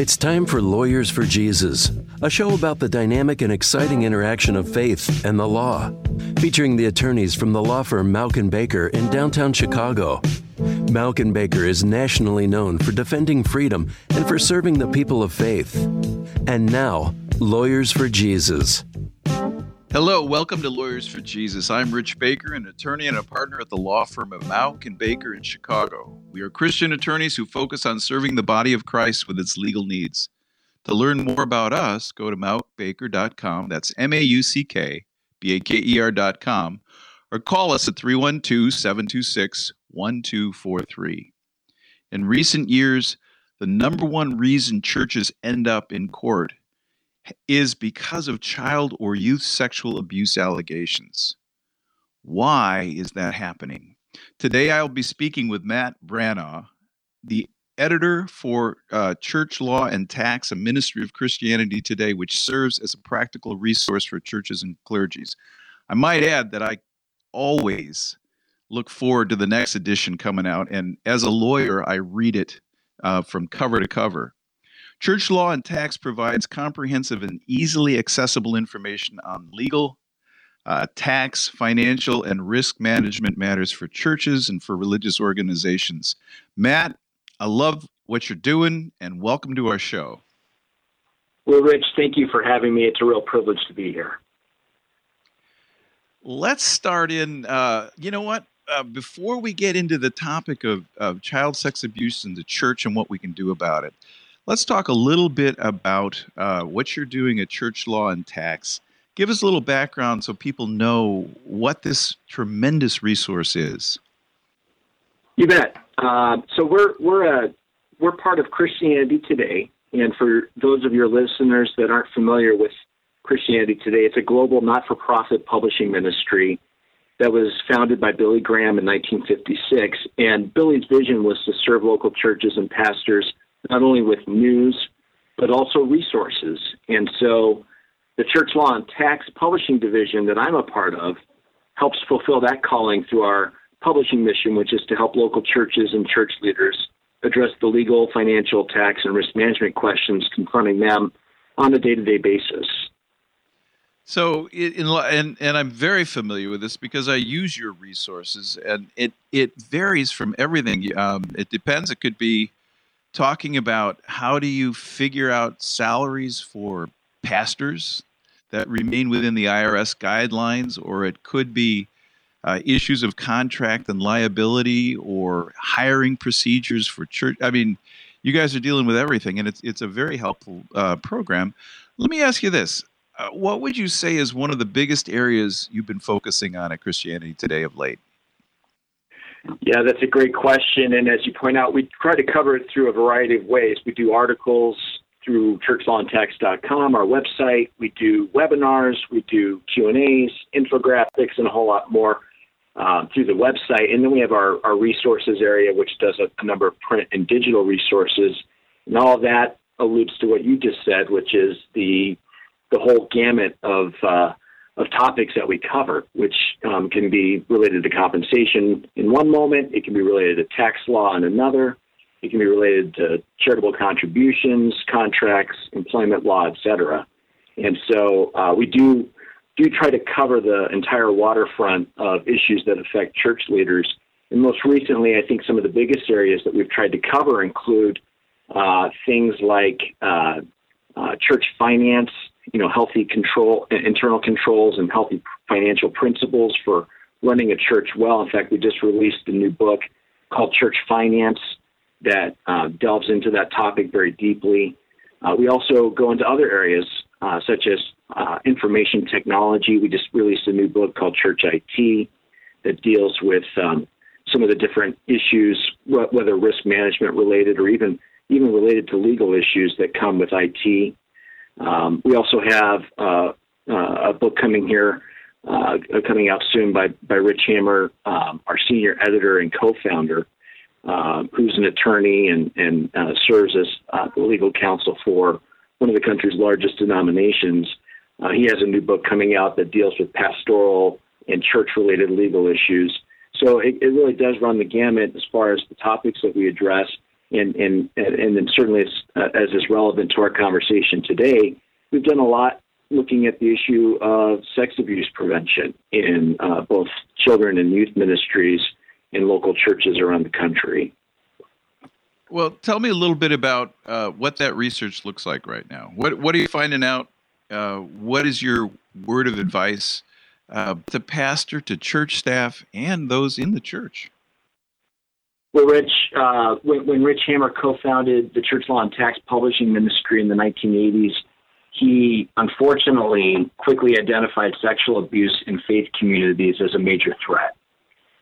It's time for Lawyers for Jesus, a show about the dynamic and exciting interaction of faith and the law, featuring the attorneys from the law firm Mauck Baker in downtown Chicago. Mauck Baker is nationally known for defending freedom and for serving the people of faith. And now, Lawyers for Jesus. Hello, welcome to Lawyers for Jesus. I'm Rich Baker, an attorney and a partner at the law firm of Mauck and Baker in Chicago. We are Christian attorneys who focus on serving the body of Christ with its legal needs. To learn more about us, go to mauckbaker.com. That's M A U C K B A K E R.com, or call us at 312 726 1243. In recent years, the number one reason churches end up in court is because of child or youth sexual abuse allegations. Why is that happening? Today, I'll be speaking with Matt Branaugh, the editor for uh, Church Law and Tax, a ministry of Christianity Today, which serves as a practical resource for churches and clergies. I might add that I always look forward to the next edition coming out, and as a lawyer, I read it uh, from cover to cover. Church Law and Tax provides comprehensive and easily accessible information on legal, uh, tax, financial, and risk management matters for churches and for religious organizations. Matt, I love what you're doing, and welcome to our show. Well, Rich, thank you for having me. It's a real privilege to be here. Let's start in. Uh, you know what? Uh, before we get into the topic of, of child sex abuse in the church and what we can do about it, Let's talk a little bit about uh, what you're doing at Church Law and Tax. Give us a little background so people know what this tremendous resource is. You bet. Uh, so we're we're a we're part of Christianity Today, and for those of your listeners that aren't familiar with Christianity Today, it's a global not-for-profit publishing ministry that was founded by Billy Graham in 1956. And Billy's vision was to serve local churches and pastors not only with news, but also resources. And so the Church Law and Tax Publishing Division that I'm a part of helps fulfill that calling through our publishing mission, which is to help local churches and church leaders address the legal, financial, tax, and risk management questions confronting them on a day to day basis. So, in, and and I'm very familiar with this because I use your resources, and it it varies from everything. Um, it depends. It could be talking about how do you figure out salaries for pastors that remain within the IRS guidelines, or it could be uh, issues of contract and liability or hiring procedures for church. I mean, you guys are dealing with everything, and it's it's a very helpful uh, program. Let me ask you this: uh, What would you say is one of the biggest areas you've been focusing on at Christianity Today of late? Yeah, that's a great question. And as you point out, we try to cover it through a variety of ways. We do articles through churchlawandtax.com, our website. We do webinars, we do Q&As, infographics, and a whole lot more uh, through the website. And then we have our, our resources area, which does a, a number of print and digital resources. And all of that alludes to what you just said, which is the the whole gamut of uh, of topics that we cover, which um, can be related to compensation in one moment, it can be related to tax law in another, it can be related to charitable contributions, contracts, employment law, etc. And so uh, we do do try to cover the entire waterfront of issues that affect church leaders. And most recently, I think some of the biggest areas that we've tried to cover include uh, things like uh, uh church finance, you know, healthy control, internal controls, and healthy financial principles for running a church well. In fact, we just released a new book called Church Finance that uh, delves into that topic very deeply. Uh, we also go into other areas uh, such as uh, information technology. We just released a new book called Church IT that deals with um, some of the different issues, whether risk management related or even even related to legal issues that come with IT. Um, we also have uh, uh, a book coming here, uh, coming out soon by, by Rich Hammar, um, our senior editor and co founder, uh, who's an attorney and, and uh, serves as uh, legal counsel for one of the country's largest denominations. he has a new book coming out that deals with pastoral and church related legal issues. So it, it really does run the gamut as far as the topics that we address. And and and then certainly as, uh, as is relevant to our conversation today, we've done a lot looking at the issue of sex abuse prevention in uh, both children and youth ministries in local churches around the country. Well, tell me a little bit about uh, what that research looks like right now. What what are you finding out? Uh, what is your word of advice uh, to pastor, to church staff, and those in the church? Well, Rich, uh, when, when, Rich Hammar co-founded the Church Law and Tax Publishing Ministry in the 1980s, he unfortunately quickly identified sexual abuse in faith communities as a major threat.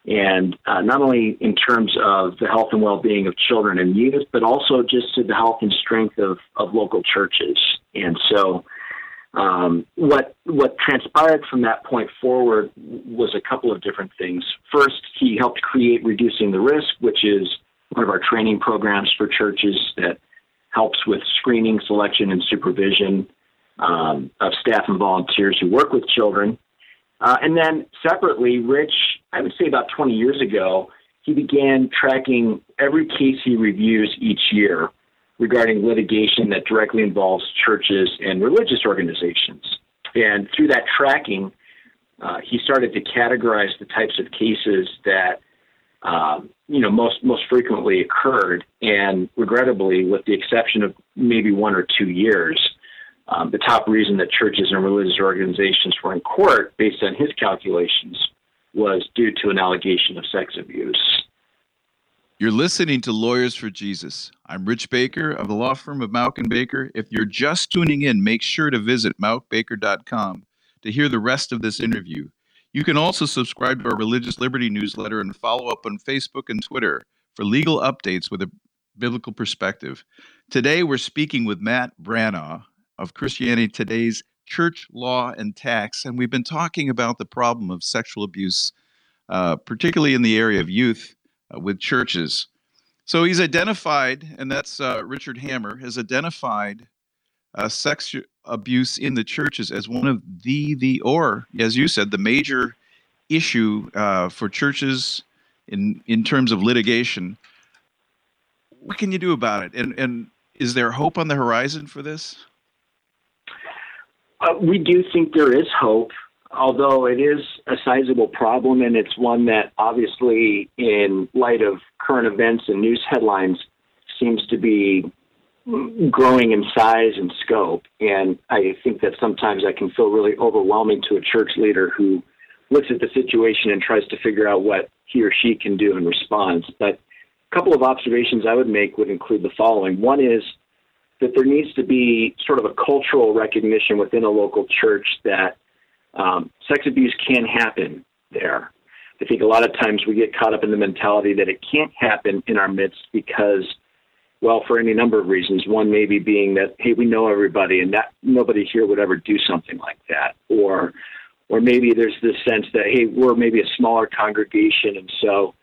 And uh, not only in terms of the health and well being of children and youth, but also just to the health and strength of, of local churches. And so, um, what what transpired from that point forward was a couple of different things. First, he helped create reducing the risk, which is one of our training programs for churches that helps with screening, selection, and supervision um, of staff and volunteers who work with children. Uh, and then separately, Rich, I would say about 20 years ago, he began tracking every case he reviews each year regarding litigation that directly involves churches and religious organizations. And through that tracking, uh, he started to categorize the types of cases that um, you know most most frequently occurred, and regrettably, with the exception of maybe one or two years, um, the top reason that churches and religious organizations were in court, based on his calculations, was due to an allegation of sex abuse. You're listening to Lawyers for Jesus. I'm Rich Baker of the law firm of Mauck and Baker. If you're just tuning in, make sure to visit mauckbaker.com to hear the rest of this interview. You can also subscribe to our Religious Liberty newsletter and follow up on Facebook and Twitter for legal updates with a biblical perspective. Today, we're speaking with Matt Branaugh of Christianity Today's Church Law and Tax, and we've been talking about the problem of sexual abuse, uh, particularly in the area of youth uh, with churches. So he's identified, and that's uh, Richard Hammar, has identified uh, sex abuse in the churches as one of the, the, or as you said, the major issue uh, for churches in in terms of litigation. What can you do about it? And and is there hope on the horizon for this? Uh, we do think there is hope although it is a sizable problem and it's one that obviously in light of current events and news headlines seems to be growing in size and scope. And i think that sometimes that can feel really overwhelming to a church leader who looks at the situation and tries to figure out what he or she can do in response. But a couple of observations i would make would include the following. One is that there needs to be sort of a cultural recognition within a local church that um, sex abuse can happen there. I think a lot of times we get caught up in the mentality that it can't happen in our midst because, well, for any number of reasons. One maybe being that hey, we know everybody, and that nobody here would ever do something like that, or or maybe there's this sense that hey, we're maybe a smaller congregation, and so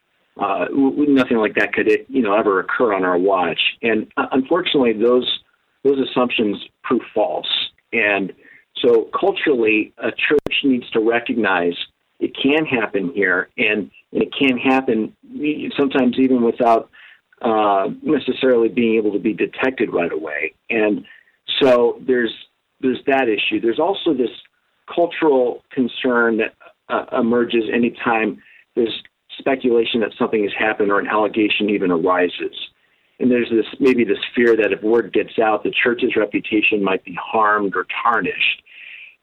uh, nothing like that could you know ever occur on our watch. And uh, unfortunately, those those assumptions prove false. And so culturally, a church needs to recognize it can happen here, and, and it can happen sometimes even without uh, necessarily being able to be detected right away. And so there's there's that issue. There's also this cultural concern that uh, emerges anytime there's speculation that something has happened or an allegation even arises. And there's this maybe this fear that if word gets out, the church's reputation might be harmed or tarnished.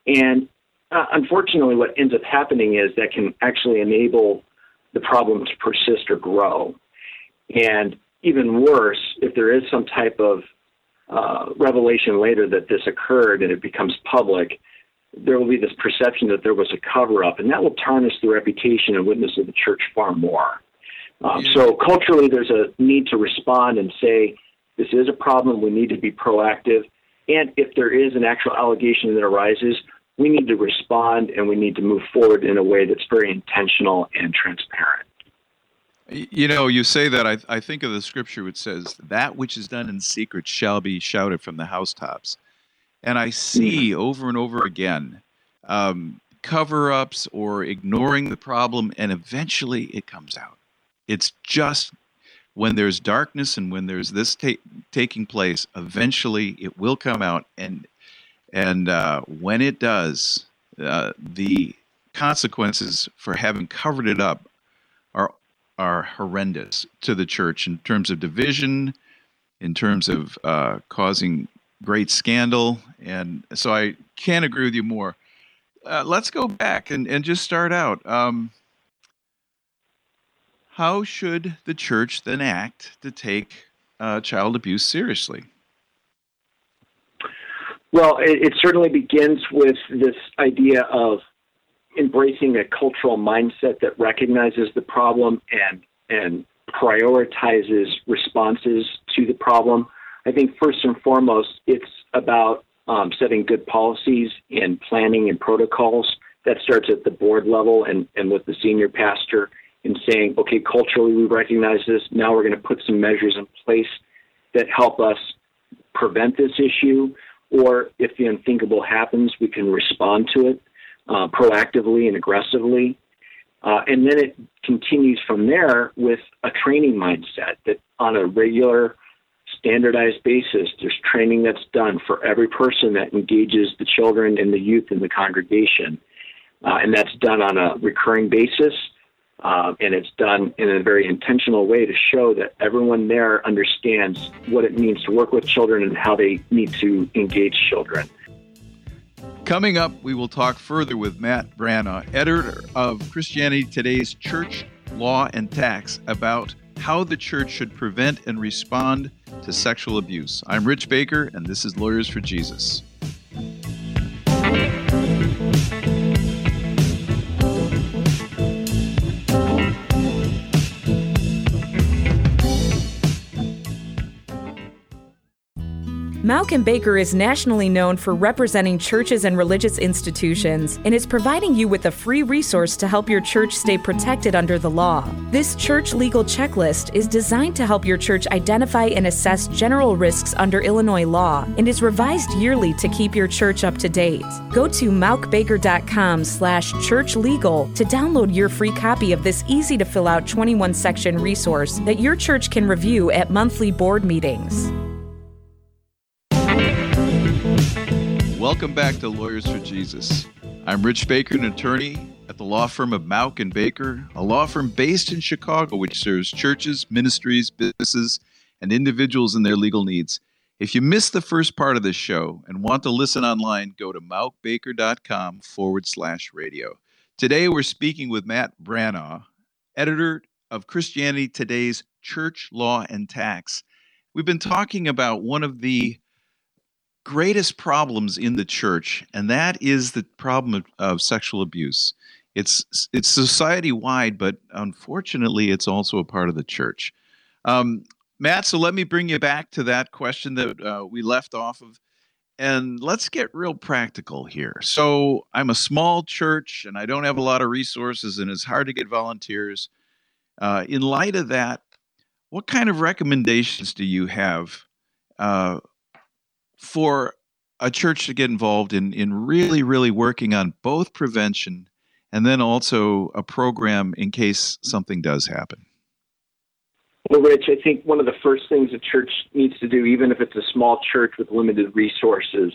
And uh, unfortunately, what ends up happening is that can actually enable the problem to persist or grow. And even worse, if there is some type of uh, revelation later that this occurred and it becomes public, there will be this perception that there was a cover up, and that will tarnish the reputation and witness of the church far more. Um, so, culturally, there's a need to respond and say, this is a problem, we need to be proactive. And if there is an actual allegation that arises, we need to respond and we need to move forward in a way that's very intentional and transparent. You know, you say that, I, I think of the scripture which says, That which is done in secret shall be shouted from the housetops. And I see over and over again um, cover ups or ignoring the problem, and eventually it comes out. It's just when there's darkness and when there's this ta- taking place, eventually it will come out, and and uh, when it does, uh, the consequences for having covered it up are are horrendous to the church in terms of division, in terms of uh, causing great scandal, and so I can't agree with you more. Uh, let's go back and, and just start out. Um, how should the church then act to take uh, child abuse seriously? Well, it, it, certainly begins with this idea of embracing a cultural mindset that recognizes the problem and and prioritizes responses to the problem. I think first and foremost, it's about um, setting good policies and planning and protocols. That starts at the board level and, and with the senior pastor in saying, okay, culturally we recognize this. Now we're going to put some measures in place that help us prevent this issue. Or if the unthinkable happens, we can respond to it uh, proactively and aggressively. Uh, and then it continues from there with a training mindset that on a regular, standardized basis, there's training that's done for every person that engages the children and the youth in the congregation. Uh, and that's done on a recurring basis uh, and it's done in a very intentional way to show that everyone there understands what it means to work with children and how they need to engage children. Coming up, we will talk further with Matt Branaugh, editor of Christianity Today's Church, Law, and Tax, about how the church should prevent and respond to sexual abuse. I'm Rich Baker, and this is Lawyers for Jesus. Mauck & Baker is nationally known for representing churches and religious institutions and is providing you with a free resource to help your church stay protected under the law. This church legal checklist is designed to help your church identify and assess general risks under Illinois law and is revised yearly to keep your church up to date. Go to mauckbaker.com slash churchlegal to download your free copy of this easy to fill out 21 section resource that your church can review at monthly board meetings. Welcome back to Lawyers for Jesus. I'm Rich Baker, an attorney at the law firm of Mauck and Baker, a law firm based in Chicago which serves churches, ministries, businesses, and individuals in their legal needs. If you missed the first part of this show and want to listen online, go to mauckbaker.com forward slash radio. Today we're speaking with Matt Branaugh, editor of Christianity Today's Church, Law, and Tax. We've been talking about one of the greatest problems in the church, and that is the problem of, of sexual abuse. It's it's society wide, but unfortunately, it's also a part of the church. Um, Matt, so let me bring you back to that question that uh, we left off of, and let's get real practical here. So I'm a small church, and I don't have a lot of resources, and it's hard to get volunteers. Uh, in light of that, what kind of recommendations do you have uh, for a church to get involved in in really really working on both prevention and then also a program in case something does happen. Well rich i think one of the first things a church needs to do even if it's a small church with limited resources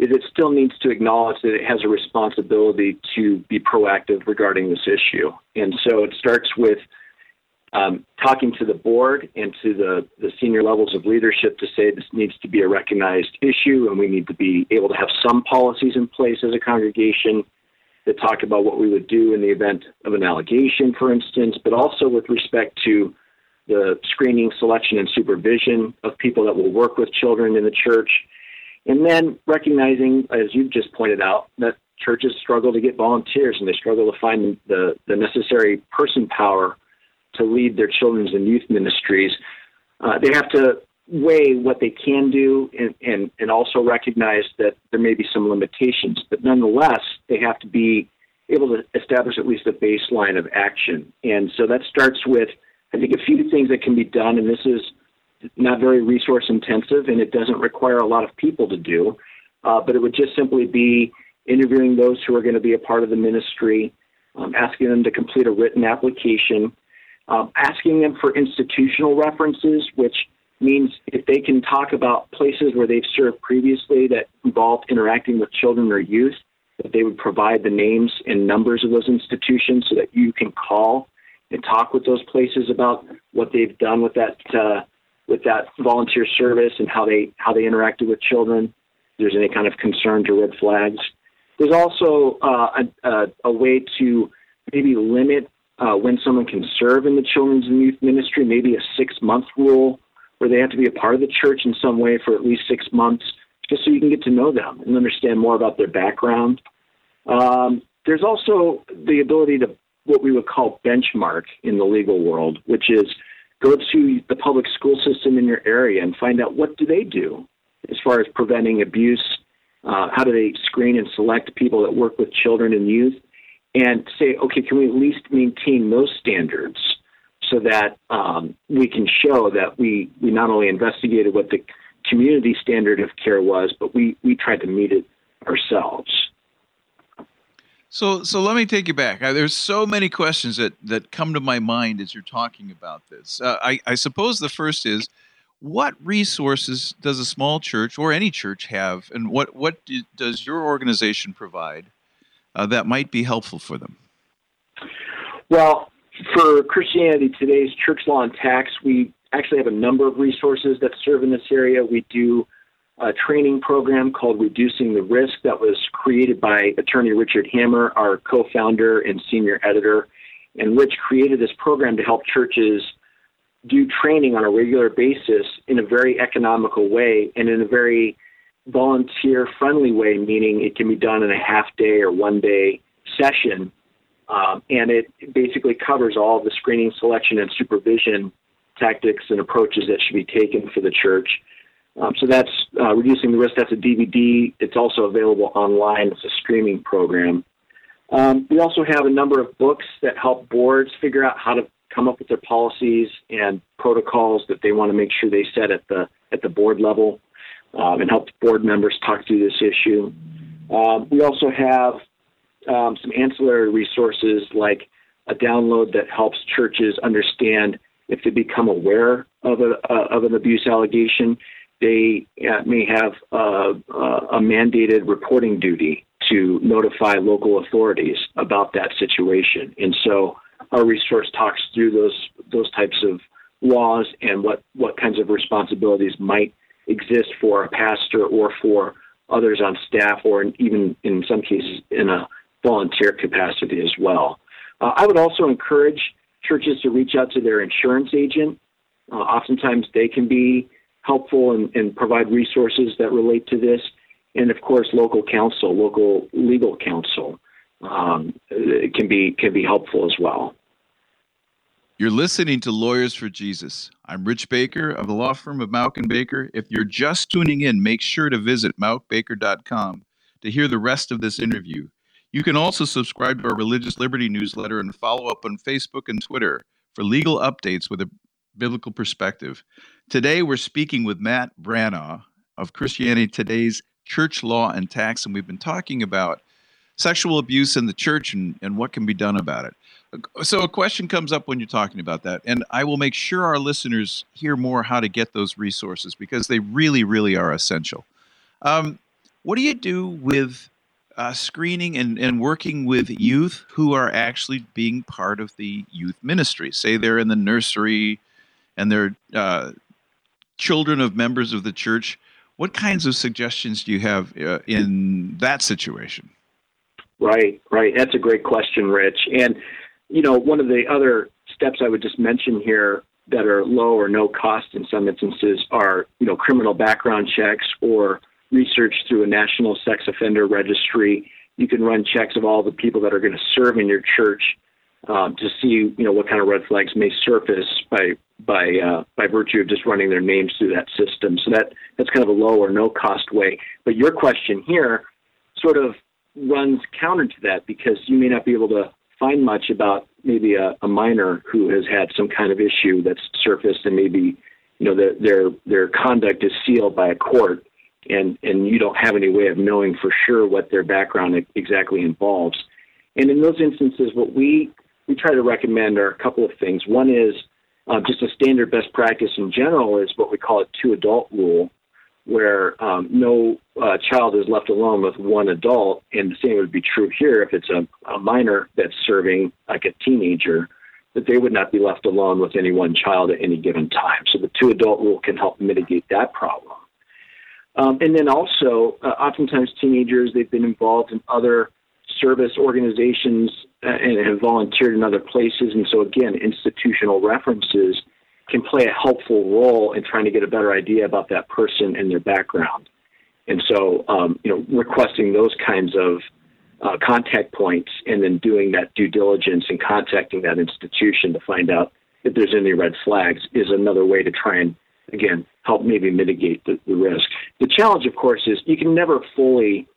is it still needs to acknowledge that it has a responsibility to be proactive regarding this issue. And so it starts with um, talking to the board and to the, the senior levels of leadership to say this needs to be a recognized issue and we need to be able to have some policies in place as a congregation that talk about what we would do in the event of an allegation, for instance, but also with respect to the screening, selection, and supervision of people that will work with children in the church. And then recognizing, as you've just pointed out, that churches struggle to get volunteers and they struggle to find the, the necessary person power to lead their children's and youth ministries, uh, they have to weigh what they can do and, and, and also recognize that there may be some limitations. But nonetheless, they have to be able to establish at least a baseline of action. And so that starts with, I think, a few things that can be done. And this is not very resource intensive and it doesn't require a lot of people to do. Uh, but it would just simply be interviewing those who are going to be a part of the ministry, um, asking them to complete a written application Um, asking them for institutional references, which means if they can talk about places where they've served previously that involved interacting with children or youth, that they would provide the names and numbers of those institutions so that you can call and talk with those places about what they've done with that uh, with that volunteer service and how they how they interacted with children. If there's any kind of concerns or red flags. There's also uh, a, a, a, way to maybe limit uh, when someone can serve in the children's and youth ministry, maybe a six month rule where they have to be a part of the church in some way for at least six months, just so you can get to know them and understand more about their background. Um, there's also the ability to what we would call benchmark in the legal world, which is go to the public school system in your area and find out what do they do as far as preventing abuse. Uh, how do they screen and select people that work with children and youth? And say, okay, can we at least maintain those standards so that um, we can show that we, we not only investigated what the community standard of care was, but we, we tried to meet it ourselves. So, so let me take you back. There's so many questions that, that come to my mind as you're talking about this. Uh, I, I suppose the first is, what resources does a small church or any church have, and what what do, does your organization provide uh, that might be helpful for them? Well, for Christianity Today's Church Law and Tax, we actually have a number of resources that serve in this area. We do a training program called Reducing the Risk that was created by attorney Richard Hammar, our co founder and senior editor. And Rich created this program to help churches do training on a regular basis in a very economical way and in a very volunteer friendly way, meaning it can be done in a half day or one day session. Um, and it basically covers all the screening, selection, and supervision tactics and approaches that should be taken for the church. Um, so that's uh, reducing the risk. That's a DVD. It's also available online. It's a streaming program. Um, we also have a number of books that help boards figure out how to come up with their policies and protocols that they want to make sure they set at the at the board level, um, and help board members talk through this issue. Uh, we also have um, some ancillary resources like a download that helps churches understand if they become aware of a uh, of an abuse allegation they uh, may have uh, uh, a mandated reporting duty to notify local authorities about that situation. And so our resource talks through those those types of laws and what, what kinds of responsibilities might exist for a pastor or for others on staff or in, even in some cases in a volunteer capacity as well. Uh, I would also encourage churches to reach out to their insurance agent. Uh, oftentimes they can be helpful and, and provide resources that relate to this. And of course, local counsel, local legal counsel, um, can be can be helpful as well. You're listening to Lawyers for Jesus. I'm Rich Baker of the law firm of Mauck and Baker. If you're just tuning in, make sure to visit mauckbaker.com to hear the rest of this interview. You can also subscribe to our Religious Liberty newsletter and follow up on Facebook and Twitter for legal updates with a biblical perspective. Today, we're speaking with Matt Branaugh of Christianity Today's Church Law and Tax, and we've been talking about sexual abuse in the church and, and what can be done about it. So, a question comes up when you're talking about that, and I will make sure our listeners hear more how to get those resources because they really, really are essential. Um, what do you do with uh, screening and, and working with youth who are actually being part of the youth ministry? Say they're in the nursery and they're uh, children of members of the church. What kinds of suggestions do you have uh, in that situation? Right, right. That's a great question, Rich. And, you know, one of the other steps I would just mention here that are low or no cost in some instances are, you know, criminal background checks or research through a national sex offender registry. You can run checks of all the people that are going to serve in your church um, to see, you know, what kind of red flags may surface by by uh, by virtue of just running their names through that system. So that that's kind of a low or no cost way. But your question here sort of runs counter to that because you may not be able to find much about maybe a, a minor who has had some kind of issue that's surfaced and maybe you know their their their conduct is sealed by a court and and you don't have any way of knowing for sure what their background exactly involves. And in those instances, what we we try to recommend are a couple of things. One is uh, just a standard best practice in general is what we call a two adult rule, where um, no uh, child is left alone with one adult, and the same would be true here if it's a, a minor that's serving like a teenager, that they would not be left alone with any one child at any given time. So the two adult rule can help mitigate that problem. Um, and then also, uh, oftentimes teenagers, they've been involved in other service organizations uh, and have volunteered in other places. And so, again, institutional references can play a helpful role in trying to get a better idea about that person and their background. And so, um, you know, requesting those kinds of uh, contact points and then doing that due diligence and contacting that institution to find out if there's any red flags is another way to try and, again, help maybe mitigate the, the risk. The challenge, of course, is you can never fully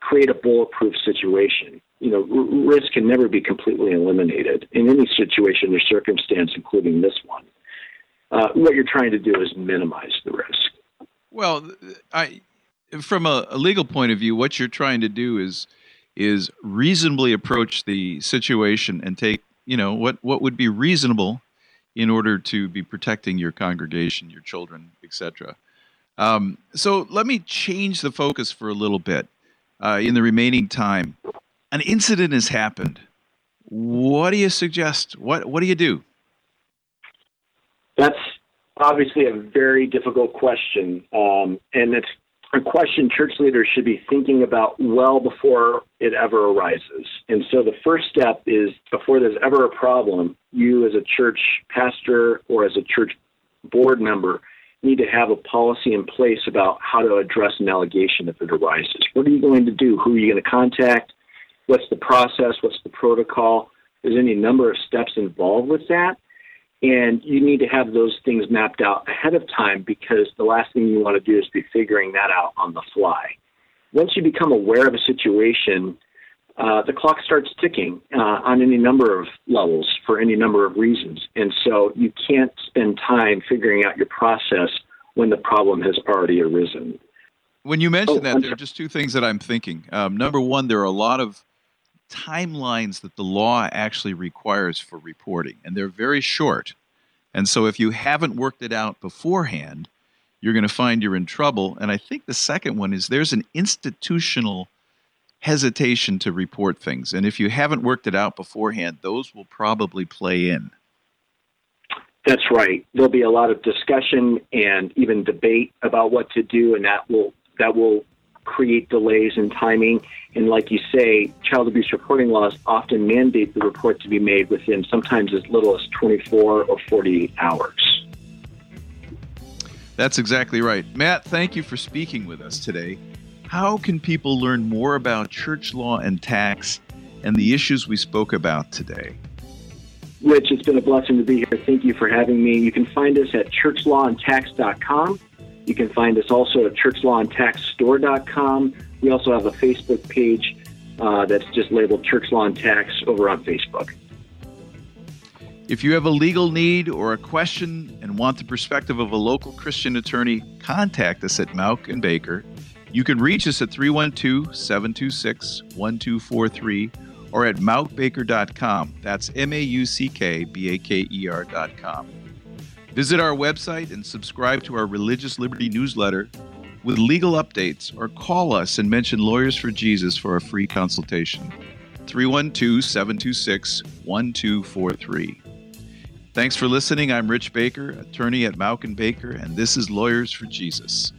create a bulletproof situation. You know, r- risk can never be completely eliminated in any situation or circumstance, including this one. Uh, what you're trying to do is minimize the risk. Well, I, from a, a, legal point of view, what you're trying to do is is reasonably approach the situation and take, you know, what what would be reasonable in order to be protecting your congregation, your children, etc. Um, so let me change the focus for a little bit uh, in the remaining time. An incident has happened. What do you suggest? What What do you do? That's obviously a very difficult question, um, and it's a question church leaders should be thinking about well before it ever arises. And so the first step is before there's ever a problem, you as a church pastor or as a church board member need to have a policy in place about how to address an allegation if it arises. What are you going to do? Who are you going to contact? What's the process? What's the protocol? There's any number of steps involved with that. And you need to have those things mapped out ahead of time because the last thing you want to do is be figuring that out on the fly. Once you become aware of a situation, uh, the clock starts ticking uh, on any number of levels for any number of reasons. And so you can't spend time figuring out your process when the problem has already arisen. When you mention oh, that, there are just two things that I'm thinking. Um, number one, there are a lot of timelines that the law actually requires for reporting, and they're very short. And so if you haven't worked it out beforehand, you're going to find you're in trouble. And I think the second one is there's an institutional hesitation to report things. And if you haven't worked it out beforehand, those will probably play in. That's right. There'll be a lot of discussion and even debate about what to do, and that will that will create delays in timing. And like you say, child abuse reporting laws often mandate the report to be made within sometimes as little as 24 or 48 hours. That's exactly right. Matt, thank you for speaking with us today. How can people learn more about church law and tax and the issues we spoke about today? Rich, it's been a blessing to be here. Thank you for having me. You can find us at churchlawandtax.com. You can find us also at churchlawandtaxstore.com. We also have a Facebook page uh, that's just labeled Church Law and Tax over on Facebook. If you have a legal need or a question and want the perspective of a local Christian attorney, contact us at Mauck and Baker you can reach us at 312 726 1243 or at mauckbaker.com. That's M A U C K B A K E R.com. Visit our website and subscribe to our Religious Liberty newsletter with legal updates or call us and mention Lawyers for Jesus for a free consultation. 312 726 1243. Thanks for listening. I'm Rich Baker, attorney at Mauck and Baker, and this is Lawyers for Jesus.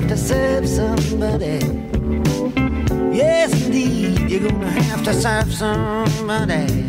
Have to serve somebody. Yes, indeed, you're gonna have to serve somebody.